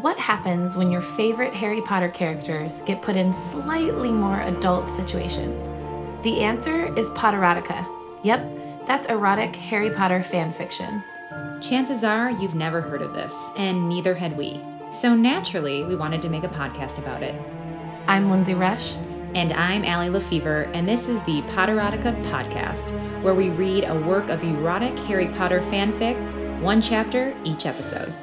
What happens when your favorite Harry Potter characters get put in slightly more adult situations? The answer is Potterotica. Yep, that's erotic Harry Potter fan fiction. Chances are you've never heard of this, and neither had we. So naturally, we wanted to make a podcast about it. I'm Lindsay Rush. And I'm Allie Lefevre, and this is the Potterotica podcast, where we read a work of erotic Harry Potter fanfic, one chapter each episode.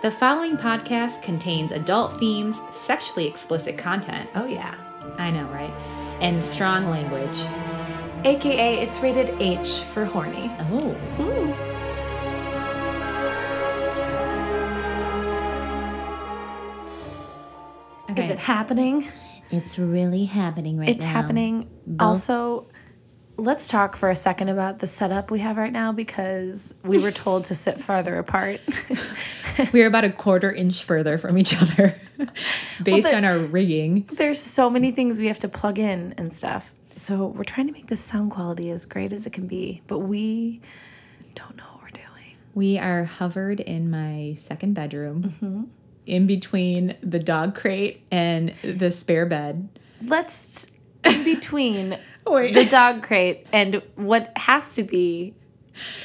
The following podcast contains adult themes, sexually explicit content. Oh, yeah. I know, right? And strong language. AKA, it's rated H for horny. Oh. Hmm. Ooh. Okay. Is it happening? It's really happening right now. It's happening. Also, let's talk for a second about the setup we have right now because we were told to sit farther apart. We're about a quarter inch further from each other based the- on our rigging. There's so many things we have to plug in and stuff. So we're trying to make the sound quality as great as it can be, but we don't know what we're doing. We are hovered in my second bedroom, mm-hmm. in between the dog crate and the spare bed. Let's in between Wait. the dog crate and what has to be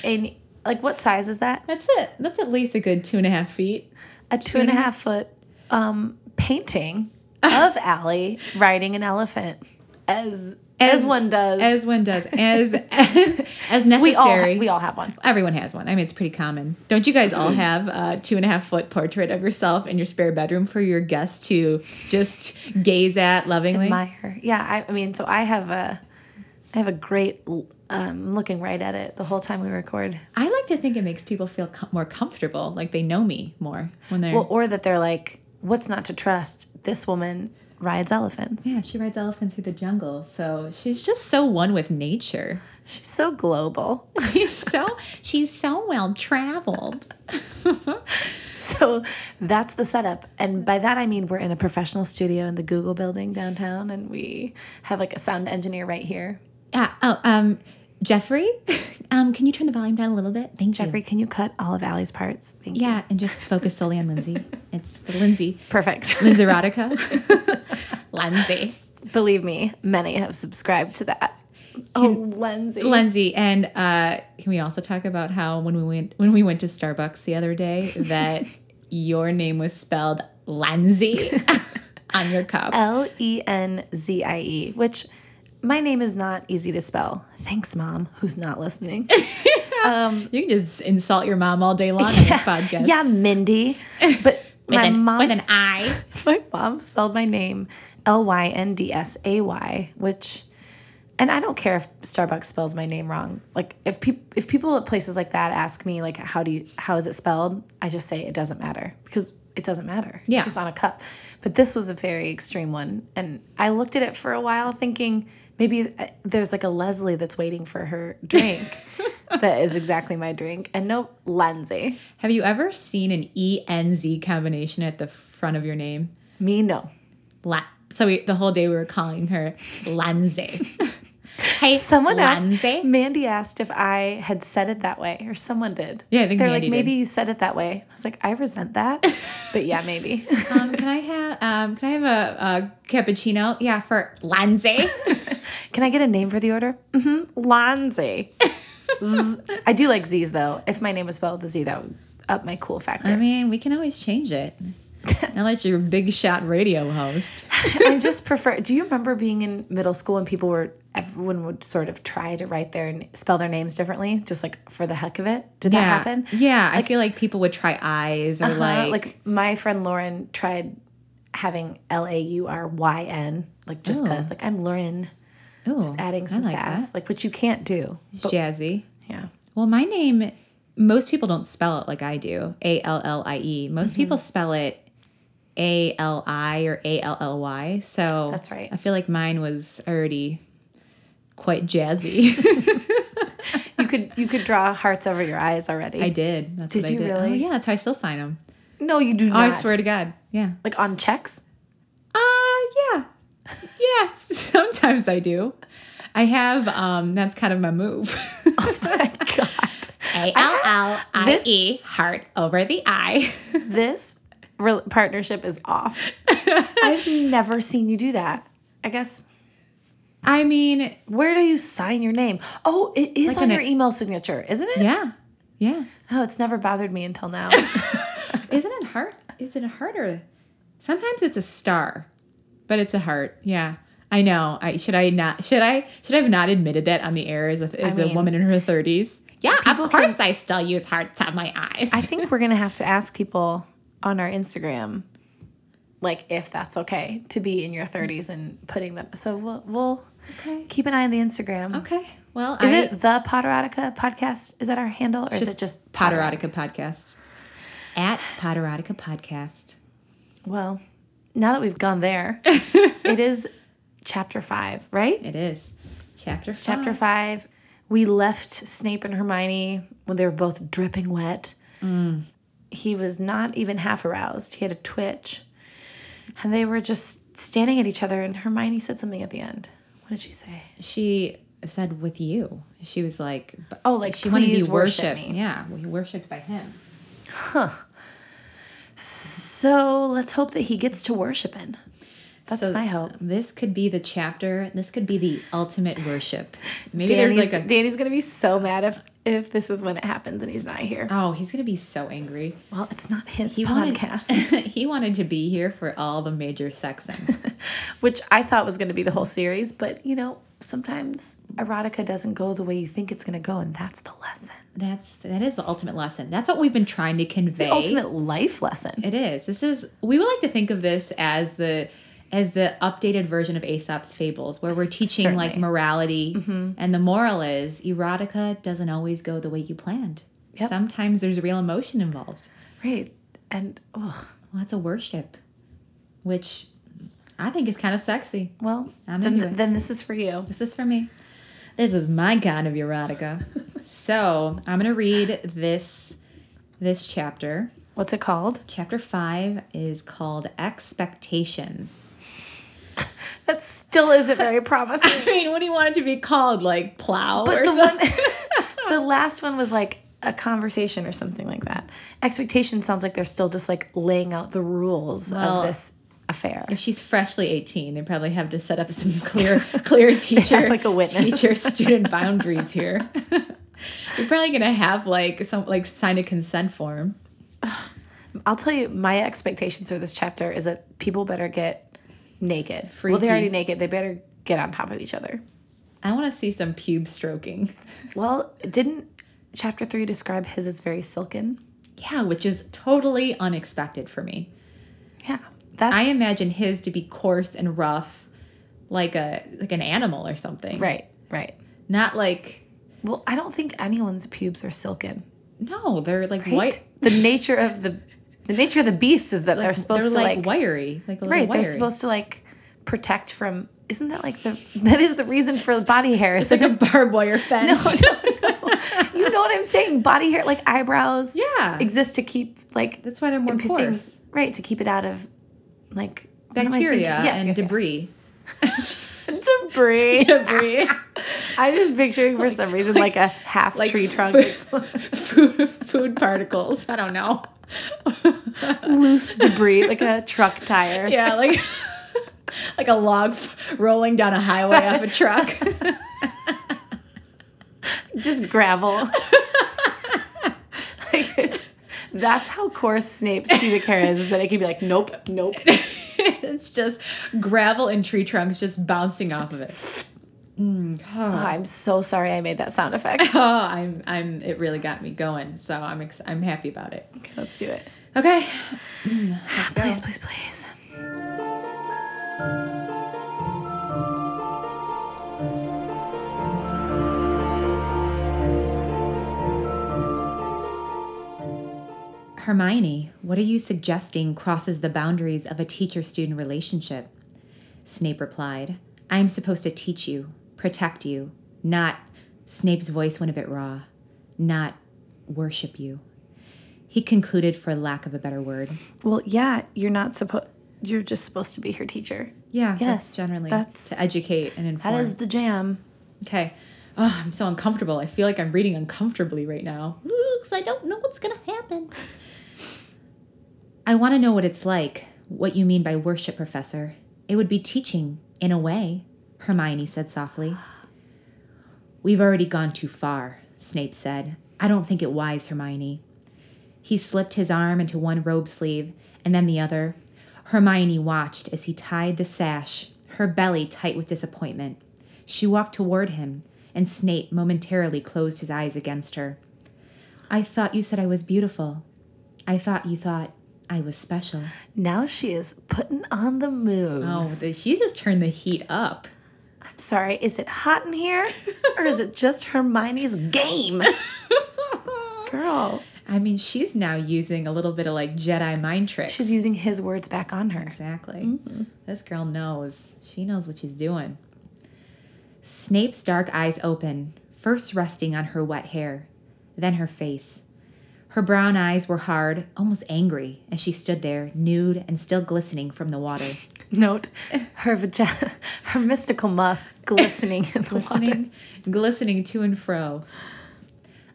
a like what size is that? That's it. That's at least a good two and a half feet. A two and a half foot um, painting of Allie riding an elephant as as, As- one does. As one does, as as as we all necessary. we all have one. Everyone has one. I mean, it's pretty common. Don't you guys all have a two and a half foot portrait of yourself in your spare bedroom for your guests to just gaze at lovingly? admire. Yeah, I, I mean, so I have a, I have a great um, looking right at it the whole time we record. I like to think it makes people feel com- more comfortable, like they know me more when they're. Well, or that they're like, what's not to trust? This woman rides elephants. yeah, she rides elephants through the jungle, so she's just so one with nature. She's so global. She's so she's so well traveled. so that's the setup, and by that I mean we're in a professional studio in the Google building downtown, and we have like a sound engineer right here. Yeah. Oh, um, Jeffrey, um, can you turn the volume down a little bit? Thank you. Jeffrey, can you cut all of Allie's parts? Thank you. Yeah, and just focus solely on Lindsay. It's the Lindsay. Perfect. Lindsay Erotica. Lindsay. Believe me, many have subscribed to that. oh, Lindsay. Lindsay, and uh, can we also talk about how when we went when we went to Starbucks the other day that your name was spelled Lindsay on your cup? L E N Z I E, which my name is not easy to spell. Thanks, mom, who's not listening. Um, you can just insult your mom all day long on this podcast. yeah, Mindy. But my mom, with an I. my mom spelled my name L Y N D S A Y, which, and I don't care if Starbucks spells my name wrong. Like if people if people at places like that ask me like how do you how is it spelled, I just say it doesn't matter because it doesn't matter. Yeah. It's just on a cup. But this was a very extreme one, and I looked at it for a while thinking maybe uh, there's like a Leslie that's waiting for her drink. that is exactly my drink, and no Lindsay. Have you ever seen an E N Z combination at the front of your name? Me no. La- so we, the whole day we were calling her Lindsay. hey, Someone Lindsay. asked, Mandy asked if I had said it that way, or someone did. Yeah, I think They're Mandy like, maybe did. you said it that way. I was like, I resent that, but yeah, maybe. um, can I have um, can I have a, a cappuccino? Yeah, for Lindsay. Can I get a name for the order? Mm-hmm. Lanzi. Z- I do like Z's though. If my name was spelled with a Z, that would up my cool factor. I mean, we can always change it. Not like you're big shot radio host. I just prefer. Do you remember being in middle school and people were everyone would sort of try to write their and spell their names differently, just like for the heck of it? Did that happen? yeah. I feel like people would try eyes or Uh, like, like my friend Lauren tried having L A U R Y N, like just because, like I'm Lauren, ooh, just adding some like sass, that. like which you can't do. Jazzy. Yeah, Well, my name, most people don't spell it like I do. A L L I E. Most Mm-hmm. people spell it A L I or A L L Y. So That's right. I feel like mine was already quite jazzy. you could you could draw hearts over your eyes already. I did. That's Did what I you did. really? Oh yeah, that's how I still sign them. no, you do Oh, not. I swear to God. Yeah. Like on checks. Uh yeah. Yeah. Sometimes I do. I have um that's kind of my move. Oh my god. A L L I E heart over the I. this re- partnership is off. I've never seen you do that. I guess. I mean, Where do you sign your name? Oh, it is Like on your email signature, isn't it? yeah, yeah. Oh, it's never bothered me until now. Isn't it heart? Is it a heart or? Sometimes it's a star, but it's a heart. Yeah, I know. I should I not should I should I have not admitted that on the air as a, as a mean, woman in her thirties? Yeah, of course can- I still use hearts on my eyes. I think we're gonna have to ask people on our Instagram, like if that's okay to be in your 30s and putting them. So we'll we'll okay. keep an eye on the Instagram. Okay. Well, Is I, it the Potterotica podcast? Is that our handle, or is it just Potterotica podcast at Potterotica podcast? Well, now that we've gone there, it is chapter five, right? It is chapter five. Chapter five. We left Snape and Hermione when they were both dripping wet. Mm. He was not even half aroused. He had a twitch. And they were just standing at each other, and Hermione said something at the end. What did she say? She said with you. She was like, Oh, like, she wanted to be "Please worship worshipped. me." Yeah, we worshipped by him. So let's hope that he gets to worshiping. That's So my hope. This could be the chapter. This could be the ultimate worship. Maybe there's like a. Danny's gonna be so mad if if this is when it happens and he's not here. Oh, he's gonna be so angry. Well, it's not his He wanted, podcast, he wanted to be here for all the major sexing. which I thought was gonna be the whole series. But you know, sometimes erotica doesn't go the way you think it's gonna go, and that's the lesson. That's that is the ultimate lesson. That's what we've been trying to convey. The ultimate life lesson. It is. This is we would like to think of this as the as the updated version of Aesop's fables where we're teaching like Certainly. morality mm-hmm. and the moral is erotica doesn't always go the way you planned. Yep. Sometimes there's real emotion involved. Right. And oh, Well, that's a worship, which I think it's kind of sexy. well, I'm then, into it. then this is for you. This is for me. This is my kind of erotica. so I'm gonna read this this chapter. What's it called? Chapter five is called Expectations. That still isn't very promising. I mean, what do you want it to be called? Like plow But or the something? one, the last one was like a conversation or something like that. Expectation sounds like they're still just like laying out the rules Well, of this affair. if she's freshly 18, they probably have to set up some clear clear teacher like a witness. teacher student boundaries here. You're probably gonna have like some like sign a consent form. I'll tell you, my expectations for this chapter is that people better get naked. Well, they're already naked. They better get on top of each other. I want to see some pube stroking. Well, didn't chapter three describe his as very silken? Yeah, which is totally unexpected for me. Yeah, that's I imagine his to be coarse and rough, like a like an animal or something. right. Right. Not like Well, I don't think anyone's pubes are silken. no, they're like Right? white. The nature of the the nature of the beast is that they're supposed they're to like, like, wiry, like a little right. wiry. They're supposed to like protect from. Isn't that like the that is the reason for body hair? It's like a barbed wire fence. no, no. You know what I'm saying? Body hair, like eyebrows, Yeah. exist to keep like That's why they're more things- coarse. right? To keep it out of like what am I Bacteria? Yes, and yes, yes. debris. Debris. debris. I'm just picturing for some reason like, a half like tree trunk, food, food particles. I don't know. loose debris, like a truck tire. Yeah, like like a log f- rolling down a highway off a truck. just gravel. like it's, that's how coarse Snape's pubic hair is. Is that it can be like, nope, nope. it's just gravel and tree trunks just bouncing off of it. Mm, Oh, oh. I'm so sorry I made that sound effect. Oh, I'm I'm it really got me going. So I'm ex- I'm happy about it. Okay, let's do it. Okay. Mm, Let's go. Please, please, please. Hermione, what are you suggesting crosses the boundaries of a teacher student relationship? Snape replied, I am supposed to teach you, protect you, not, Snape's voice went a bit raw, not worship you. He concluded for lack of a better word. Well, yeah, you're not supposed. You're just supposed to be her teacher. Yeah, Yes, that's generally that's- to educate and inform. That is the jam. okay. Oh, I'm so uncomfortable. I feel like I'm reading uncomfortably right now. Because I don't know what's going to happen. I want to know what it's like, what you mean by worship, Professor. It would be teaching, in a way, Hermione said softly. We've already gone too far, Snape said. I don't think it wise, Hermione. He slipped his arm into one robe sleeve and then the other. Hermione watched as he tied the sash, her belly tight with disappointment. She walked toward him, and Snape momentarily closed his eyes against her. I thought you said I was beautiful. I thought you thought I was special. Now she is putting on the moves. Oh, she just turned the heat up. I'm sorry, is it hot in here? or is it just Hermione's game? Girl. I mean, she's now using a little bit of like Jedi mind tricks. She's using his words back on her. Exactly. Mm-hmm. This girl knows. She knows what she's doing. Snape's dark eyes open, first resting on her wet hair, then her face. Her brown eyes were hard, almost angry, as she stood there, nude and still glistening from the water. Note her vagina, her mystical muff glistening in the water. glistening, glistening to and fro.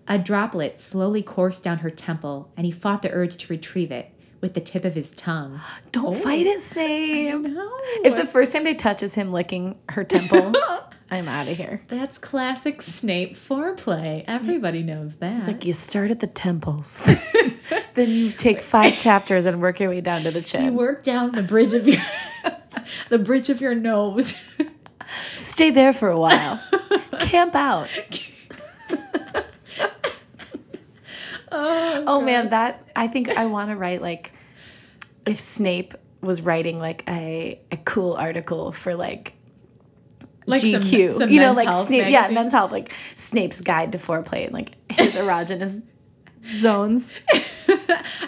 A droplet slowly coursed down her temple, and he fought the urge to retrieve it with the tip of his tongue. Don't oh, fight it. No. If the first time they touch is him licking her temple, I'm out of here. That's classic Snape foreplay. Everybody knows that. It's like you start at the temples, then you take five chapters and work your way down to the chin. you work down the bridge of your the bridge of your nose. Stay there for a while. Camp out. oh, Oh man, that I think I want to write like if Snape was writing like a a cool article for like Like some- GQ, some you know, like Snape, yeah. Men's Health, like Snape's Guide to Foreplay, and like his erogenous zones.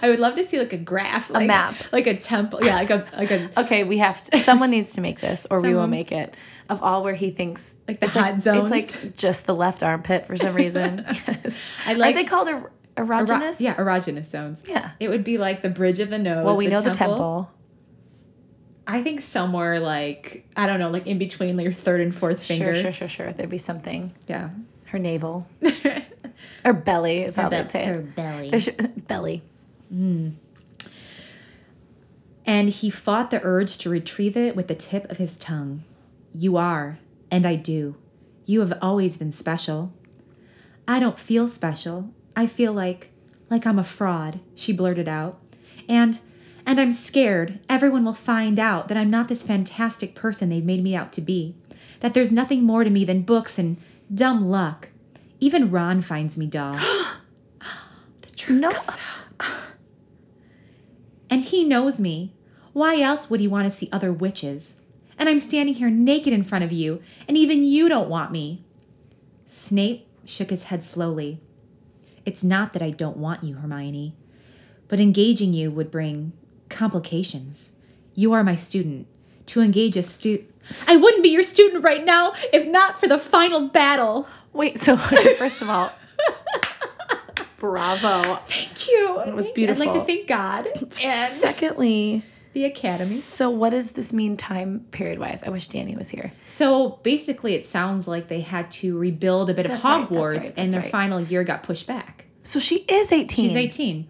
I would love to see like a graph, like, map. like a temple. Yeah, like a like a Okay, we have to. Someone needs to make this, or we will make it of all where he thinks Like the hot zones. It's like just the left armpit for some reason. yes. I Are like- they called er- ero- erogenous? yeah erogenous zones. Yeah. it would be like the bridge of the nose. Well, we know the temple. I think somewhere like I don't know, like in between your third and fourth finger. Sure, sure, sure, sure. There'd be something. Yeah. Her navel or belly is how Her they'd say her belly. Belly. Hmm. And he fought the urge to retrieve it with the tip of his tongue. You are, and I do. You have always been special. I don't feel special. I feel like like I'm a fraud, she blurted out. And and I'm scared everyone will find out that I'm not this fantastic person they've made me out to be. That there's nothing more to me than books and dumb luck. Even Ron finds me dull. the truth No. comes out. And he knows me. Why else would he want to see other witches? And I'm standing here naked in front of you, and even you don't want me. Snape shook his head slowly. It's not that I don't want you, Hermione, but engaging you would bring complications. You are my student. To engage a stu I wouldn't be your student right now if not for the final battle. Wait, so first of all, bravo. Thank you. It was beautiful. I'd like to thank God and Secondly, the Academy. so what does this mean time period wise? I wish Danny was here. So basically, it sounds like they had to rebuild a bit of That's right, that's Hogwarts, right, and their right. final year got pushed back. So she is 18. She's 18.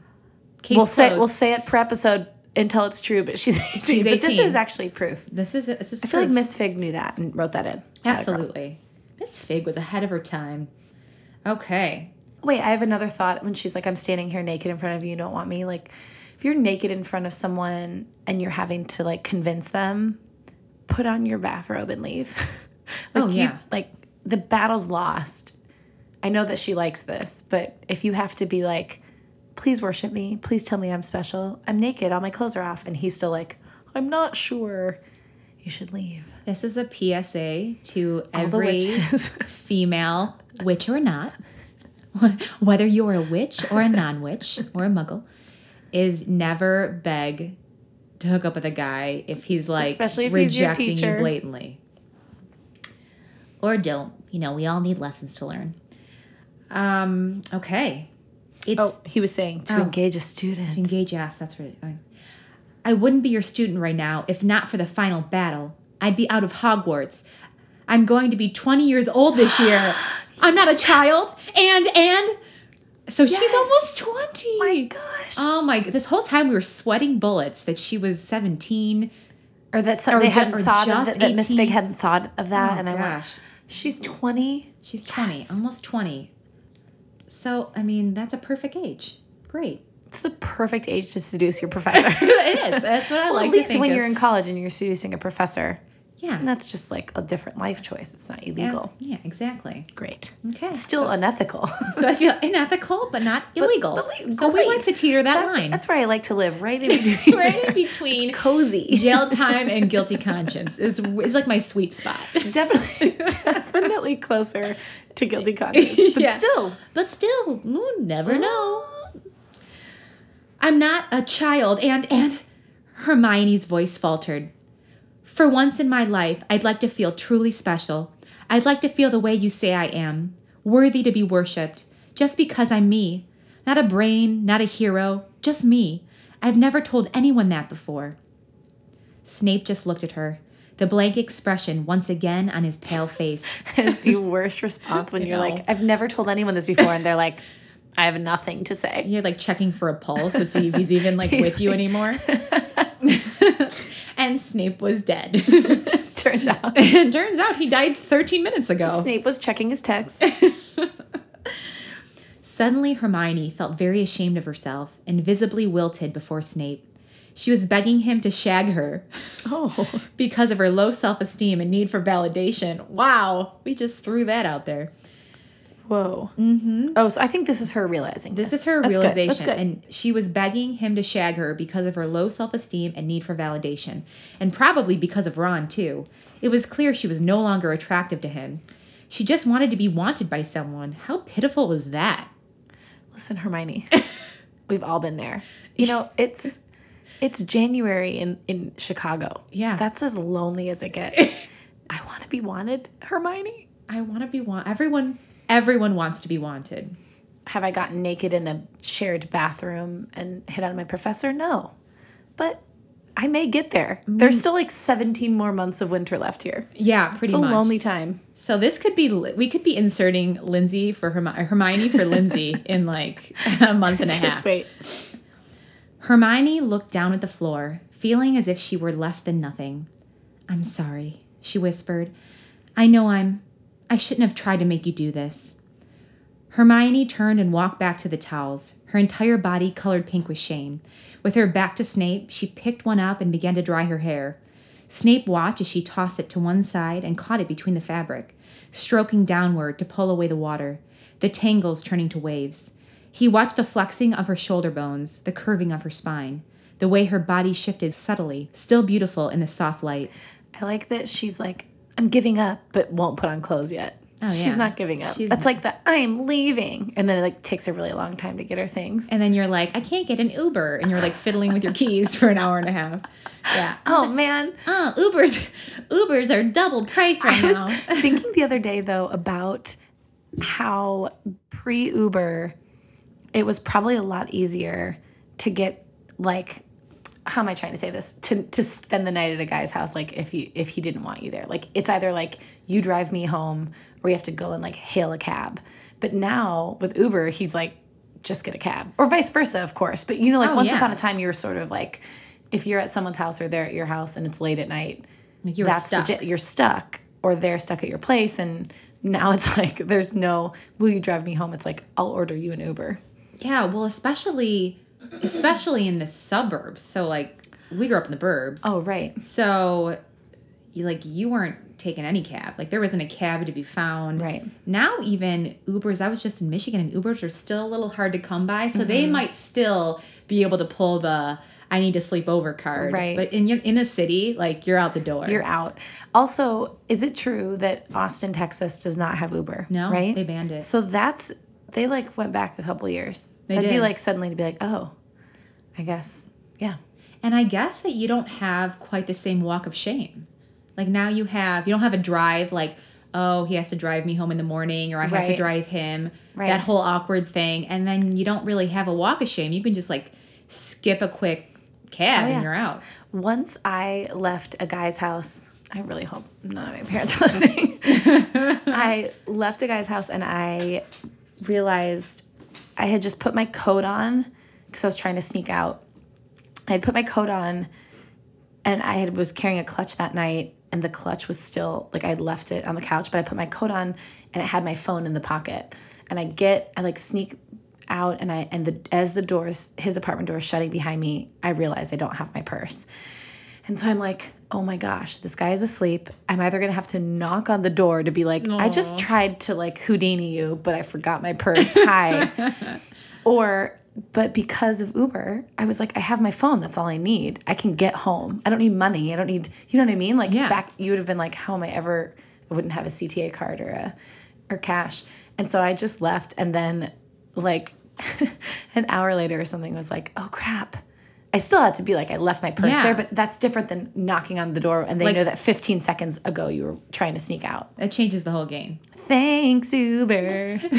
Case We'll say we'll say it per episode until it's true, but she's 18. She's But this is actually proof. This is this is I feel like. Miss Fig knew that and wrote that in. absolutely. Miss Fig was ahead of her time. Okay. Wait, I have another thought when she's like, I'm standing here naked in front of you, you don't want me. Like, if you're naked in front of someone and you're having to like convince them, put on your bathrobe and leave. like, Oh, you- yeah. like, the battle's lost. I know that she likes this, but if you have to be like, please worship me, please tell me I'm special, I'm naked, all my clothes are off, and he's still like, I'm not sure, you should leave. This is a PSA to All every female, witch or not, whether you're a witch or a non witch or a muggle, is never beg to hook up with a guy if he's like Especially if he's rejecting you blatantly. Or don't. You know, we all need lessons to learn. Um, okay. It's oh, he was saying to Oh. engage a student. To engage yes, that's right. I- I wouldn't be your student right now if not for the final battle. I'd be out of Hogwarts. I'm going to be 20 years old this year. I'm not a child. And and So she's almost 20. My gosh. Oh my, this whole time we were sweating bullets that she was 17. or that some, or they ju- hadn't thought of that, that Miss 18. Big hadn't thought of that. Oh, and I went, gosh. she's 20. She's 20, Yes. almost 20. So, I mean, that's a perfect age. Great. It's the perfect age to seduce your professor. it is. That's what I well, like at least when of. you're in college and you're seducing a professor. Yeah. And that's just like a different life choice. It's not illegal. Yeah, exactly. Great. Okay. Still unethical. So I feel unethical, but not illegal. but le- so we like to teeter that that's, line. That's where I like to live, right in between. right in between Cozy. jail time and guilty conscience is is like my sweet spot. definitely, definitely closer to guilty conscience. But Yeah. still, But still, you never know. I'm not a child, and and Hermione's voice faltered. For once in my life, I'd like to feel truly special. I'd like to feel the way you say I am, worthy to be worshipped, just because I'm me. Not a brain, not a hero, just me. I've never told anyone that before. Snape just looked at her, the blank expression once again on his pale face. is the worst response when you're know. like, I've never told anyone this before, and they're like, I have nothing to say. You're like checking for a pulse to see if he's even like He's with you anymore. and Snape was dead. Turns out, and turns out he died 13 minutes ago. Snape was checking his text. Suddenly, Hermione felt very ashamed of herself and visibly wilted before Snape. She was begging him to shag her Oh, because of her low self esteem and need for validation. Wow, we just threw that out there. Whoa. Mm-hmm. Oh, so I think this is her realizing. This is her That's good. Realization. good. And she was begging him to shag her because of her low self esteem and need for validation. And probably because of Ron, too. It was clear she was no longer attractive to him. She just wanted to be wanted by someone. How pitiful was that? Listen, Hermione, we've all been there. You know, it's it's January in in Chicago. Yeah. that's as lonely as it gets. I want to be wanted, Hermione. I want to be want. Everyone, everyone wants to be wanted. Have I gotten naked in a shared bathroom and hit on my professor? No, but I may get there. There's still like 17 more months of winter left here. Yeah, pretty It's a much. lonely time. So this could be we could be inserting Lindsay for Hermi- Hermione for Lindsay in like a month and a half. Just wait. Hermione looked down at the floor, feeling as if she were less than nothing. I'm sorry, she whispered. I know I'm. I shouldn't have tried to make you do this. Hermione turned and walked back to the towels, her entire body colored pink with shame. With her back to Snape, she picked one up and began to dry her hair. Snape watched as she tossed it to one side and caught it between the fabric, stroking downward to pull away the water, the tangles turning to waves. He watched the flexing of her shoulder bones, the curving of her spine, the way her body shifted subtly, still beautiful in the soft light. I like that she's like, I'm giving up, but won't put on clothes yet. Oh, yeah. She's not giving up. She's That's like the I'm leaving. And then it like takes a really long time to get her things. And then you're like, I can't get an Uber. And you're like fiddling with your keys for an hour and a half. Yeah. Oh man. Oh, Ubers, Ubers are double price right now. thinking the other day though about how pre Uber it was probably a lot easier to get like how am I trying to say this? To to spend the night at a guy's house like if you if he didn't want you there. Like it's either like you drive me home or you have to go and like hail a cab. But now with Uber, he's like just get a cab. Or vice versa, of course. But you know like Oh, once yeah. upon a time you were sort of like if you're at someone's house or they're at your house and it's late at night, Like you were that's stuck. legit. You're stuck, or they're stuck at your place, and now it's like there's no. Will you drive me home? It's like I'll order you an Uber. Yeah, well, especially especially in the suburbs. So like we grew up in the burbs. Oh right, So you like you weren't taking any cab. Like there wasn't a cab to be found. Right. Now even Ubers, I was just in Michigan and Ubers are still a little hard to come by. So they Mm-hmm. might still be able to pull the I need to sleep over card. Right. But in your in the city, like you're out the door. you're out. Also, is it true that Austin, Texas, does not have Uber? no, right. they banned it. So that's they like went back a couple years. They That'd be like suddenly to be like, oh, I guess, yeah. And I guess that you don't have quite the same walk of shame. Like now you have, you don't have a drive like, oh, he has to drive me home in the morning or I have to drive him. Right. That whole awkward thing. And then you don't really have a walk of shame. You can just like skip a quick cab Oh, yeah. and you're out. Once I left a guy's house. I really hope none of my parents are listening. I left a guy's house and I realized I had just put my coat on because I was trying to sneak out. I had put my coat on and I had, was carrying a clutch that night and the clutch was still like I'd left it on the couch, but I put my coat on and it had my phone in the pocket. And I get I like sneak out and I and the as the doors his apartment door is shutting behind me, I realize I don't have my purse. And so I'm like, oh my gosh, this guy is asleep. I'm either gonna have to knock on the door to be like, I just tried to like Houdini you, but I forgot my purse. Hi. or but because of Uber, I was like, I have my phone. That's all I need. I can get home. I don't need money. I don't need, you know what I mean? Like Yeah. back, you would have been like, how am I ever? I wouldn't have a CTA card or a or cash. And so I just left, and then like an hour later or something was like, oh crap. I still had to be like, I left my purse Yeah. there, but that's different than knocking on the door and they Like- know that 15 seconds ago you were trying to sneak out. That changes the whole game. Thanks, Uber.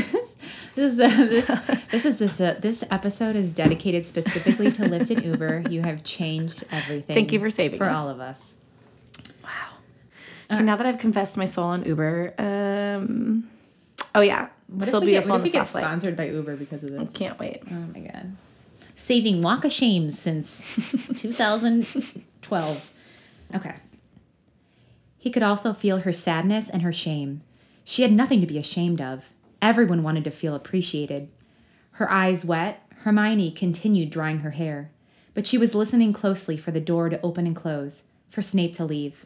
This is uh, this, this is this uh, this episode is dedicated specifically to Lyft and Uber. You have changed everything. Thank you for saving for us. all of us. Wow. Okay, now that I've confessed my soul on Uber, um, oh yeah, What still if we get, beautiful what if we get light. sponsored by Uber because of this? I can't wait. Oh my god. Saving Walk of Shame since 2012. Okay. He could also feel her sadness and her shame. She had nothing to be ashamed of. Everyone wanted to feel appreciated. Her eyes wet, Hermione continued drying her hair, but she was listening closely for the door to open and close, for Snape to leave.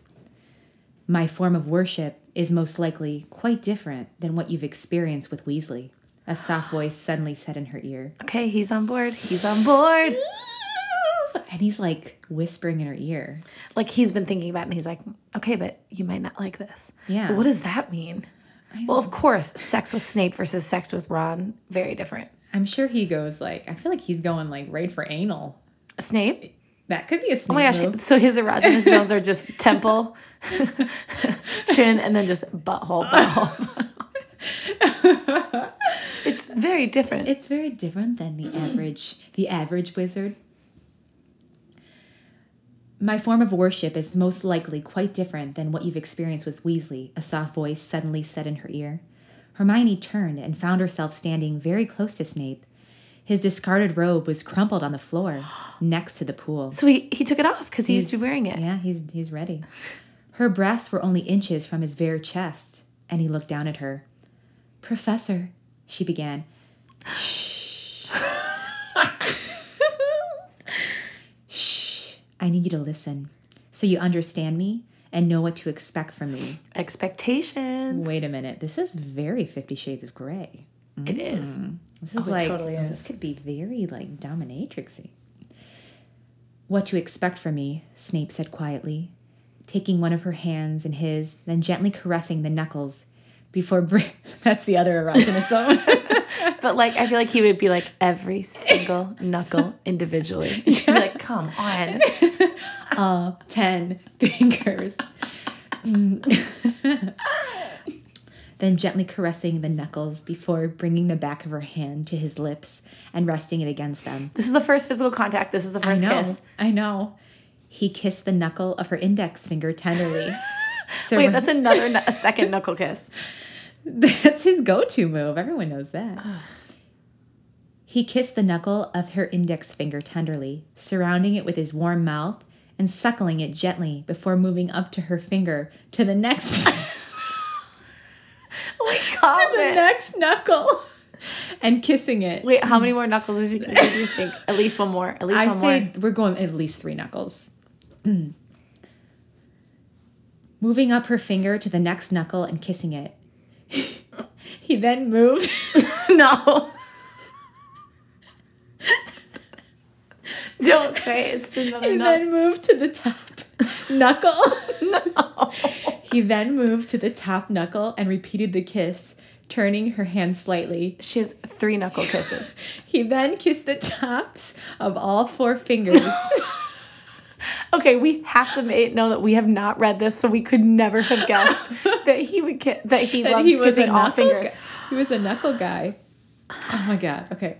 My form of worship is most likely quite different than what you've experienced with Weasley, a soft voice suddenly said in her ear. Okay, he's on board. He's on board. And he's like whispering in her ear. Like he's been thinking about it and he's like, okay, but you might not like this. Yeah. But what does that mean? Well, of course, sex with Snape versus sex with Ron, very different. I'm sure he goes like, I feel like he's going like right for anal. Snape? That could be a Snape Oh my gosh. move. So his erogenous zones are just temple, chin, and then just butthole, butthole. it's very different. It's very different than the average the average wizard. My form of worship is most likely quite different than what you've experienced with Weasley, a soft voice suddenly said in her ear. Hermione turned and found herself standing very close to Snape. His discarded robe was crumpled on the floor, next to the pool. so he, he took it off because he used to be wearing it. Yeah, he's he's ready. Her breasts were only inches from his bare chest, and he looked down at her. Professor, she began. Shh. Shh. I need you to listen, so you understand me and know what to expect from me. Expectations. Wait a minute, this is very Fifty Shades of Grey. It is. Mm. This is it like totally oh, is. this could be very like dominatrixy. What to expect from me, Snape said quietly, taking one of her hands in his, then gently caressing the knuckles before br- that's the other erogenous zone. But like, I feel like he would be like every single knuckle individually. She'd be like, come on. all uh, 10 fingers. Then gently caressing the knuckles before bringing the back of her hand to his lips and resting it against them. This is the first physical contact. This is the first I know. kiss. I know. He kissed the knuckle of her index finger tenderly. Sur- Wait, that's another, a second knuckle kiss. That's his go-to move. Everyone knows that. he kissed the knuckle of her index finger tenderly, surrounding it with his warm mouth and suckling it gently before moving up to her finger to the next Oh my God. the next knuckle and kissing it. Wait, how many more knuckles is he going to do you think? At least one more. At least I one say more. we're going at least three knuckles. Moving up her finger to the next knuckle and kissing it. He then moved. no. Don't say it. it's another He knuckle. then moved to the top knuckle. no. He then moved to the top knuckle and repeated the kiss, turning her hand slightly. She has three knuckle kisses. He then kissed the tops of all four fingers. Okay, we have to know that we have not read this, so we could never have guessed that he would ki- that he loves he was a knuckle finger. guy. He was a knuckle guy. Oh my god. Okay.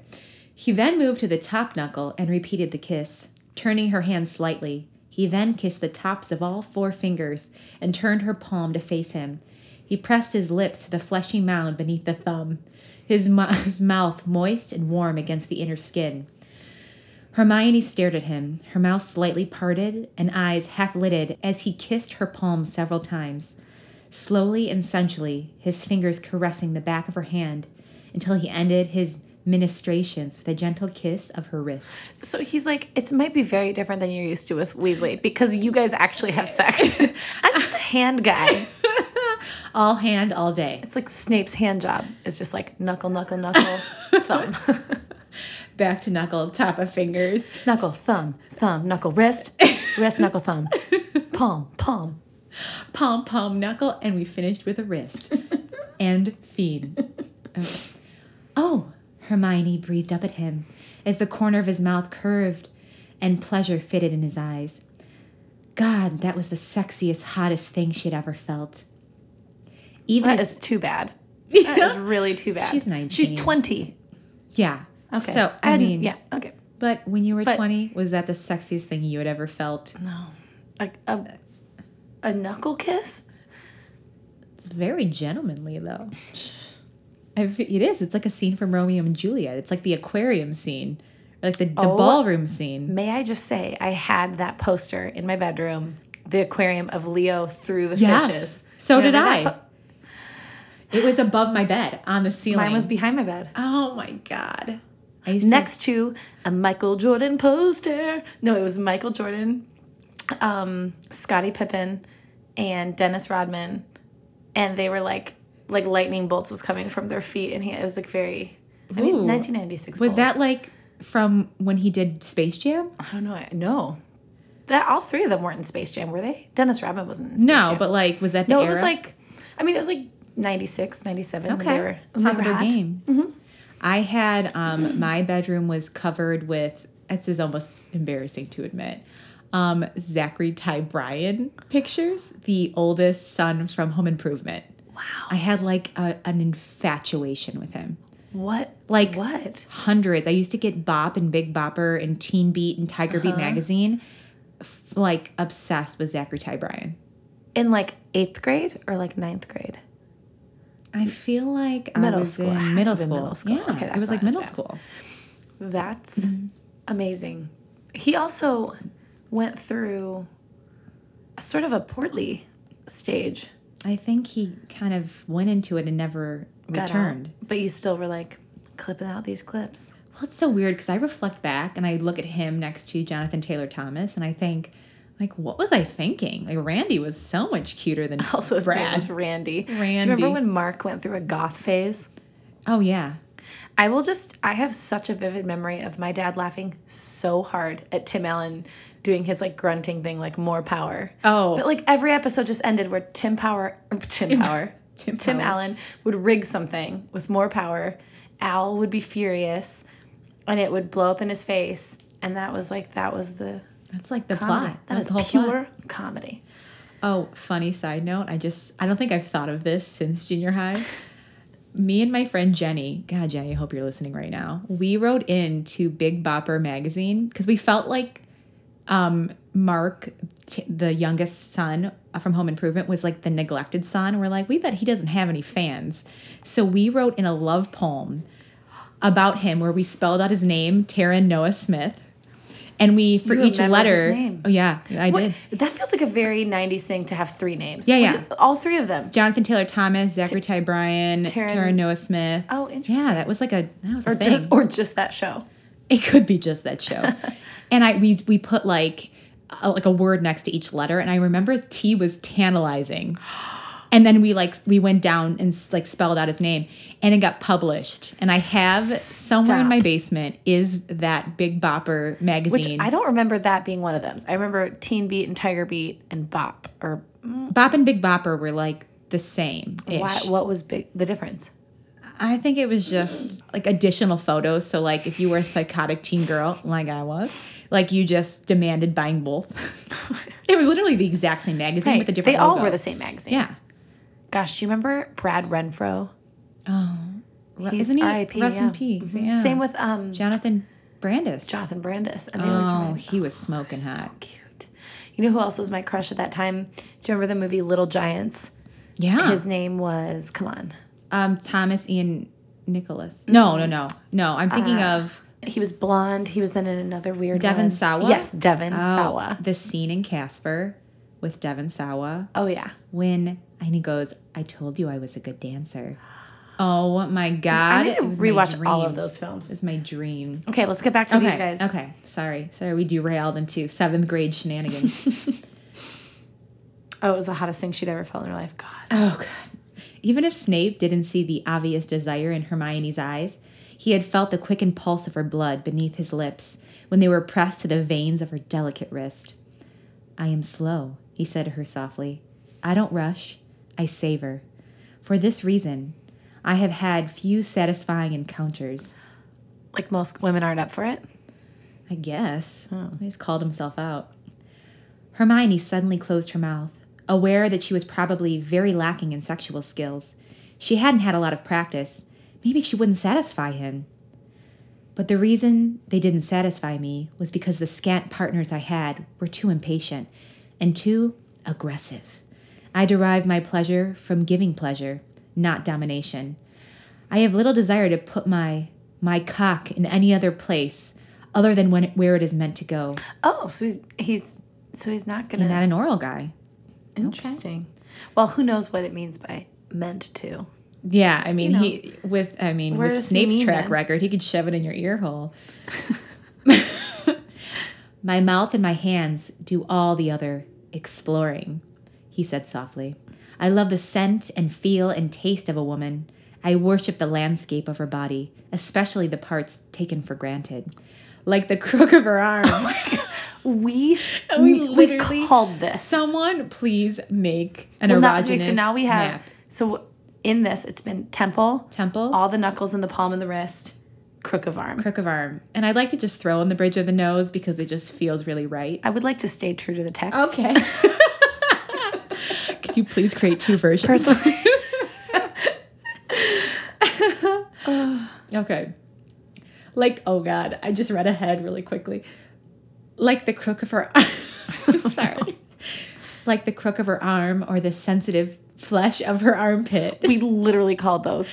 He then moved to the top knuckle and repeated the kiss, turning her hand slightly. He then kissed the tops of all four fingers and turned her palm to face him. He pressed his lips to the fleshy mound beneath the thumb. his, his mouth moist and warm against the inner skin. Hermione stared at him, her mouth slightly parted and eyes half lidded as he kissed her palm several times, slowly and sensually, his fingers caressing the back of her hand until he ended his ministrations with a gentle kiss of her wrist. So he's like, it might be very different than you're used to with Weasley because you guys actually have sex. I'm just a hand guy. All hand, all day. It's like Snape's hand job. It's just like knuckle, knuckle, knuckle, thumb. Back to knuckle, top of fingers. knuckle, thumb, thumb, knuckle, wrist, wrist, knuckle, thumb, palm, palm. palm, palm, knuckle, and we finished with a wrist. and fiend. Okay. Oh, Hermione breathed up at him as the corner of his mouth curved and pleasure fitted in his eyes. God, that was the sexiest, hottest thing she'd ever felt. Even That as, is too bad. That is really too bad. She's 19. She's 20. yeah. Okay. So, I And- mean, yeah, okay. but when you were But- 20, was that the sexiest thing you had ever felt? No. Like a, a knuckle kiss? It's very gentlemanly, though. I fe- It is. It's like a scene from Romeo and Juliet. It's like the aquarium scene, like the, the Oh. ballroom scene. May I just say, I had that poster in my bedroom, the aquarium of Leo through the Yes. fishes. So did I. It was above my bed on the ceiling. Mine was behind my bed. oh my god. Next to a Michael Jordan poster. No, it was Michael Jordan, um, Scottie Pippen, and Dennis Rodman. And they were like, like lightning bolts was coming from their feet. And he, it was like very, I mean, Ooh. 1996. was Bulls. that like from when he did Space Jam? I don't know. I- No. That all three of them weren't in Space Jam, were they? Dennis Rodman wasn't in Space No, Jam. but like was that the no, era? it was like, I mean, it was like 96, 97. when okay, They were, when top they of their hot. game. I had um, my bedroom was covered with. This is almost embarrassing to admit. Um, Zachary Ty Bryan pictures, the oldest son from Home Improvement. Wow. I had like a, an infatuation with him. What? Like- what? hundreds. I used to get Bop and Big Bopper and Teen Beat and Tiger Uh-huh. Beat magazine. F- like obsessed with Zachary Ty Bryan. In like eighth grade or like ninth grade? I feel like I Middle was school. It had to in middle school. middle school. Yeah, Okay, it was like middle bad. school. That's Mm-hmm. amazing. He also went through a sort of a portly stage. I think he kind of went into it and never got out, returned. but you still were like clipping out these clips. Well, it's so weird because I reflect back and I look at him next to Jonathan Taylor Thomas and I think, like, what was I thinking? Like, Randy was so much cuter than Also, his name Brad. was Randy. Do you Randy. remember when Mark went through a goth phase? oh yeah, I will just, I have such a vivid memory of my dad laughing so hard at Tim Allen doing his like grunting thing, like more power. Oh. But like every episode just ended where Tim Power, Tim Power, Tim Tim, Power. Allen would rig something with more power. Al would be furious and it would blow up in his face. And that was like, that was the that's like the comedy. plot. That is the whole plot. pure comedy. Oh, funny side note. I just, I don't think I've thought of this since junior high. Me and my friend Jenny, God, Jenny, I hope you're listening right now. We wrote in to Big Bopper magazine because we felt like um, Mark, t- the youngest son from Home Improvement, was like the neglected son. We're like, we bet he doesn't have any fans. So we wrote in a love poem about him where we spelled out his name, Taran Noah Smith. And we, for You each letter, oh yeah, I What- did. That feels like a very 90s thing to have three names. Yeah, yeah. All three of them. Jonathan Taylor Thomas, Zachary Ty Bryan, Taran- Tara Noah Smith. Oh, interesting. Yeah, that was like a that was a thing. just, or just that show. it could be just that show. and I we we put like a, like a word next to each letter, and I remember T was tantalizing. And then we like we went down and like spelled out his name, and it got published. And I have somewhere in my basement is that Big Bopper magazine Which. I don't remember that being one of them. I remember Teen Beat and Tiger Beat and Bop. Or mm. Bop and Big Bopper were like the same. what was big the difference? I think it was just like additional photos. So like if you were a psychotic teen girl, like I was, like you just demanded buying both. it was literally the exact same magazine with a different they all logo. were the same magazine. Yeah. Gosh, do you remember Brad Renfro? He's Isn't he R.I.P., rest yeah. in peace? Mhm. Yeah. Same with um, Jonathan Brandis. Jonathan Brandis. And they always oh, reminded- he was smoking so hot. cute. You know who else was my crush at that time? Do you remember the movie Little Giants? Yeah. His name was, come on, um, Thomas Ian Nicholas. No, no, no, no. I'm thinking Uh, of He was blonde. He was then in another weird Devon one. Sawa? Yes, Devon oh, Sawa. the scene in Casper with Devon Sawa Oh yeah. when and he goes, "I told you I was a good dancer." Oh my god! I need to it was my rewatch all of those films. It's my dream. Okay, let's get back to okay, these guys. okay. Sorry, sorry. We derailed into seventh grade shenanigans. Oh, it was the hottest thing she'd ever felt in her life. God. Oh, God. Even if Snape didn't see the obvious desire in Hermione's eyes, he had felt the quickened pulse of her blood beneath his lips when they were pressed to the veins of her delicate wrist. I am slow, he said to her softly. I don't rush, I savor. For this reason, I have had few satisfying encounters. Like most women aren't up for it. I guess. Oh. He's called himself out. Hermione suddenly closed her mouth, aware that she was probably very lacking in sexual skills. She hadn't had a lot of practice. Maybe she wouldn't satisfy him. But the reason they didn't satisfy me was because the scant partners I had were too impatient and too aggressive. I derive my pleasure from giving pleasure, not domination. I have little desire to put my my cock in any other place other than when where it is meant to go. Oh, so he's he's so he's not gonna. And not an oral guy. Interesting. Well, who knows what it means by meant to? Yeah, I mean You know. he with I mean Where with Snape's mean track then? record, he could shove it in your ear hole. my mouth and my hands do all the other exploring, he said softly. I love the scent and feel and taste of a woman. I worship the landscape of her body, especially the parts taken for granted. Like the crook of her arm. Oh we We we, literally- called this. Someone please make an Well, erogenous okay, so now we have map. so in this it's been temple, temple. all the knuckles in the palm of the wrist, crook of arm. crook of arm. And I'd like to just throw in the bridge of the nose because it just feels really right. I would like to stay true to the text. Okay. You please create two versions? okay. Like, oh God, I just read ahead really quickly. Like the crook of her sorry. Like the crook of her arm or the sensitive flesh of her armpit, we literally called those.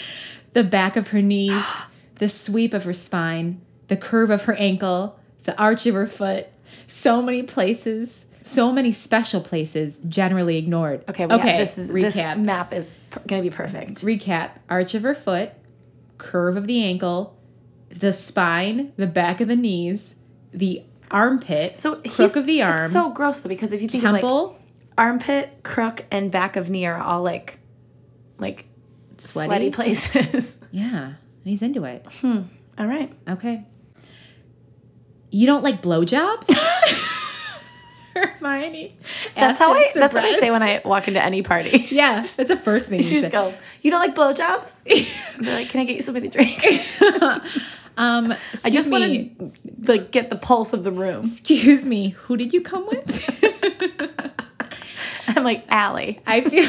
the back of her knees, the sweep of her spine, the curve of her ankle, the arch of her foot. So many places, so many special places generally ignored. Okay, we okay. this is recap. this map is pr- gonna be perfect. recap: arch of her foot, curve of the ankle, the spine, the back of the knees, the armpit, So crook of the it's arm, so gross though because if you think of like temple, armpit, crook, and back of knee are all like like Sweaty? sweaty places. yeah, he's into it. Hmm, all right. Okay. You don't like blowjobs? Hermione. That's how I. That's what I say when I walk into any party. Yeah, that's the first thing You you just say. go. You don't like blowjobs? They're like, can I get you something to drink? Um, I just want to like get the pulse of the room. Excuse me, who did you come with? I'm like Allie. I feel,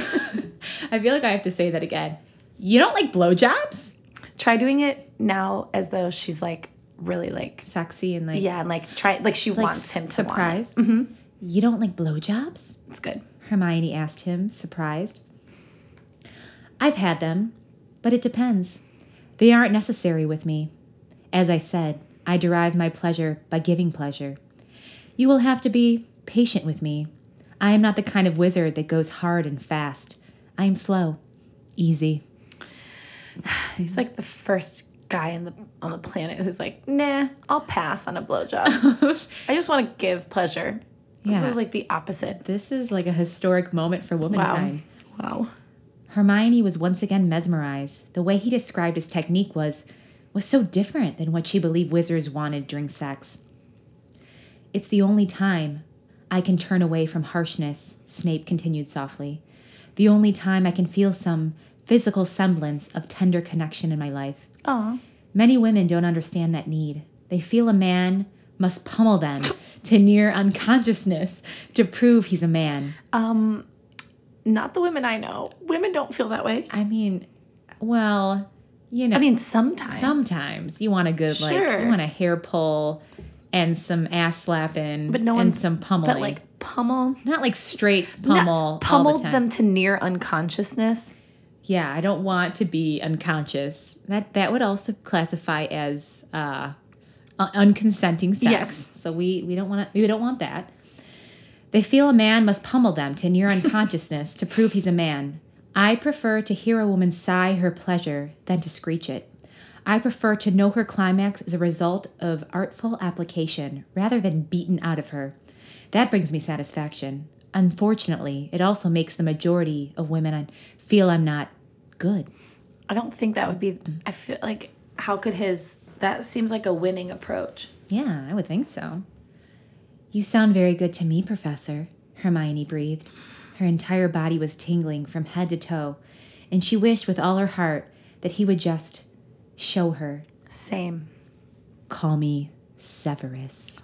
I feel like I have to say that again. You don't like blowjobs? Try doing it now as though she's like really like Sexy and like yeah, and like try like she like wants him to surprised. Want it. You don't like blowjobs? It's good. Hermione asked him, surprised. I've had them, but it depends. They aren't necessary with me. As I said, I derive my pleasure by giving pleasure. You will have to be patient with me. I am not the kind of wizard that goes hard and fast. I am slow, easy. He's like the first guy in the on the planet who's like, nah, I'll pass on a blowjob. I just want to give pleasure. This is like the opposite. This is like a historic moment for Wow. womankind. Wow. Hermione was once again mesmerized. The way he described his technique was was so different than what she believed wizards wanted during sex. It's the only time I can turn away from harshness, Snape continued softly. The only time I can feel some physical semblance of tender connection in my life. Aw. Many women don't understand that need. They feel a man must pummel them to near unconsciousness to prove he's a man. Um, not the women I know. Women don't feel that way. I mean, well, you know, I mean, sometimes. sometimes you want a good like you want a hair pull and some ass slapping, but no and some pummeling. But like pummel, not like straight pummel, all pummeled the time. them to near unconsciousness. Yeah, I don't want to be unconscious. That that would also classify as uh, Uh, unconsenting sex. Yes. So we we don't want to we don't want that. They feel a man must pummel them to near unconsciousness to prove he's a man. I prefer to hear a woman sigh her pleasure than to screech it. I prefer to know her climax is a result of artful application rather than beaten out of her. That brings me satisfaction. Unfortunately, it also makes the majority of women feel I'm not good. I don't think that would be. I feel like how could his? That seems like a winning approach. Yeah, I would think so. You sound very good to me, Professor, Hermione breathed. Her entire body was tingling from head to toe, and she wished with all her heart that he would just show her. Same. Call me Severus.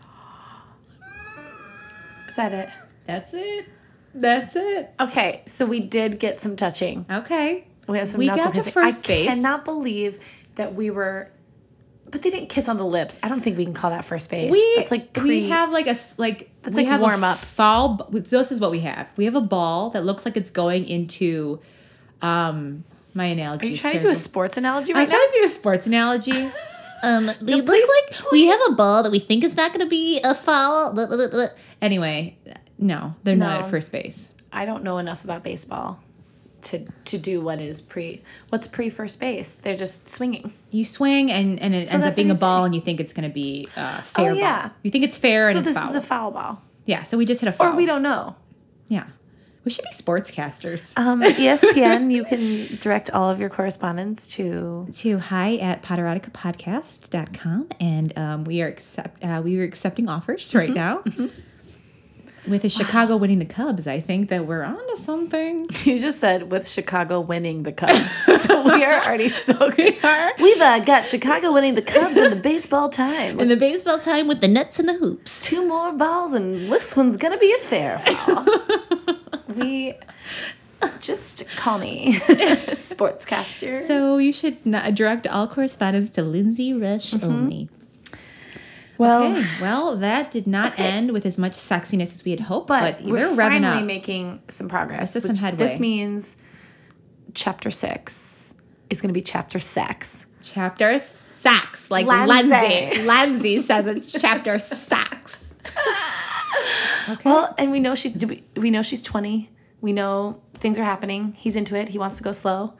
Is that it? That's it. That's it. Okay, so we did get some touching. Okay. We have some We got to first I base. cannot believe that we were, but they didn't kiss on the lips. I don't think we can call that first base. We That's like pre. we have like a like That's we like have warm a up. b- So this is what we have. We have a ball that looks like it's going into. Um, my analogy. Are you trying to do a sports analogy I right was now? trying to do a sports analogy. Um, we look like we have a ball that we think is not going to be a foul. Anyway, no, they're not at first base. I don't know enough about baseball to to do what is pre. What's pre first base? They're just swinging. You swing and and it So ends up being a ball, saying. and you think it's going to be uh, fair. Oh, yeah. ball. You think it's fair and So it's this foul. is a foul ball, yeah, so we just hit a foul. or we don't know. Yeah, we should be sportscasters. Um, ESPN, you can direct all of your correspondence to. to hi at potteroticapodcast.com and um, we are accept uh, we are accepting offers right now with the chicago winning the cubs i think that we're on to something You just said with Chicago winning the Cubs, so we are already so good. We've uh, got Chicago winning the Cubs in the baseball time. In the baseball time with the nuts and the hoops. two more balls, and this one's gonna be a fair foul. we just call me sportscaster. so you should not direct all correspondence to lindsay rush only well, okay well that did not end with as much sexiness as we had hoped but, but, we're finally up making some progress. This is some headway. This means chapter six is gonna be chapter sex. chapter sex like Lindsay. lindsay says it's chapter sex Well, and we know she's do we, we know she's twenty. We know things are happening. He's into it. He wants to go slow.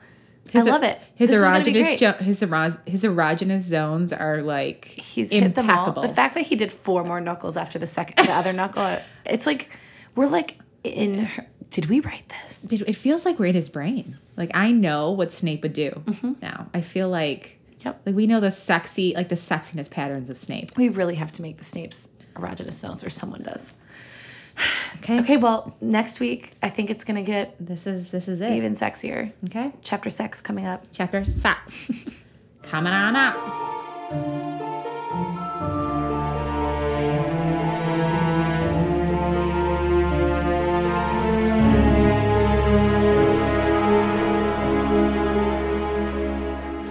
I love it. His This is gonna be erogenous jo- his eros- his erogenous zones are like He's hit them all. impeccable. The fact that he did four more knuckles after the second, the other knuckle, it's like we're like in. Her, did we write this? Dude, it feels like we're in his brain. Like I know what Snape would do mm-hmm. now. I feel like Yep. like we know the sexy like the sexiness patterns of Snape. We really have to make the Snape's erogenous zones, or someone does. Okay. Okay, well, next week I think it's gonna get This is this is it. even sexier. okay. Chapter sex coming up. Chapter sex Coming on up.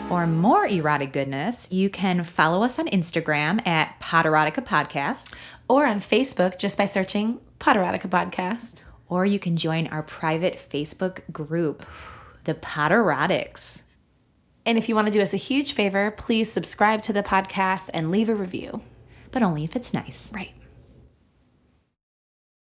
For more erotic goodness, you can follow us on Instagram at Potterotica Podcast, Or on Facebook just by searching Potterotica Podcast. or you can join our private Facebook group, the Potterotics. And if you want to do us a huge favor, please subscribe to the podcast and leave a review. But only if it's nice. Right.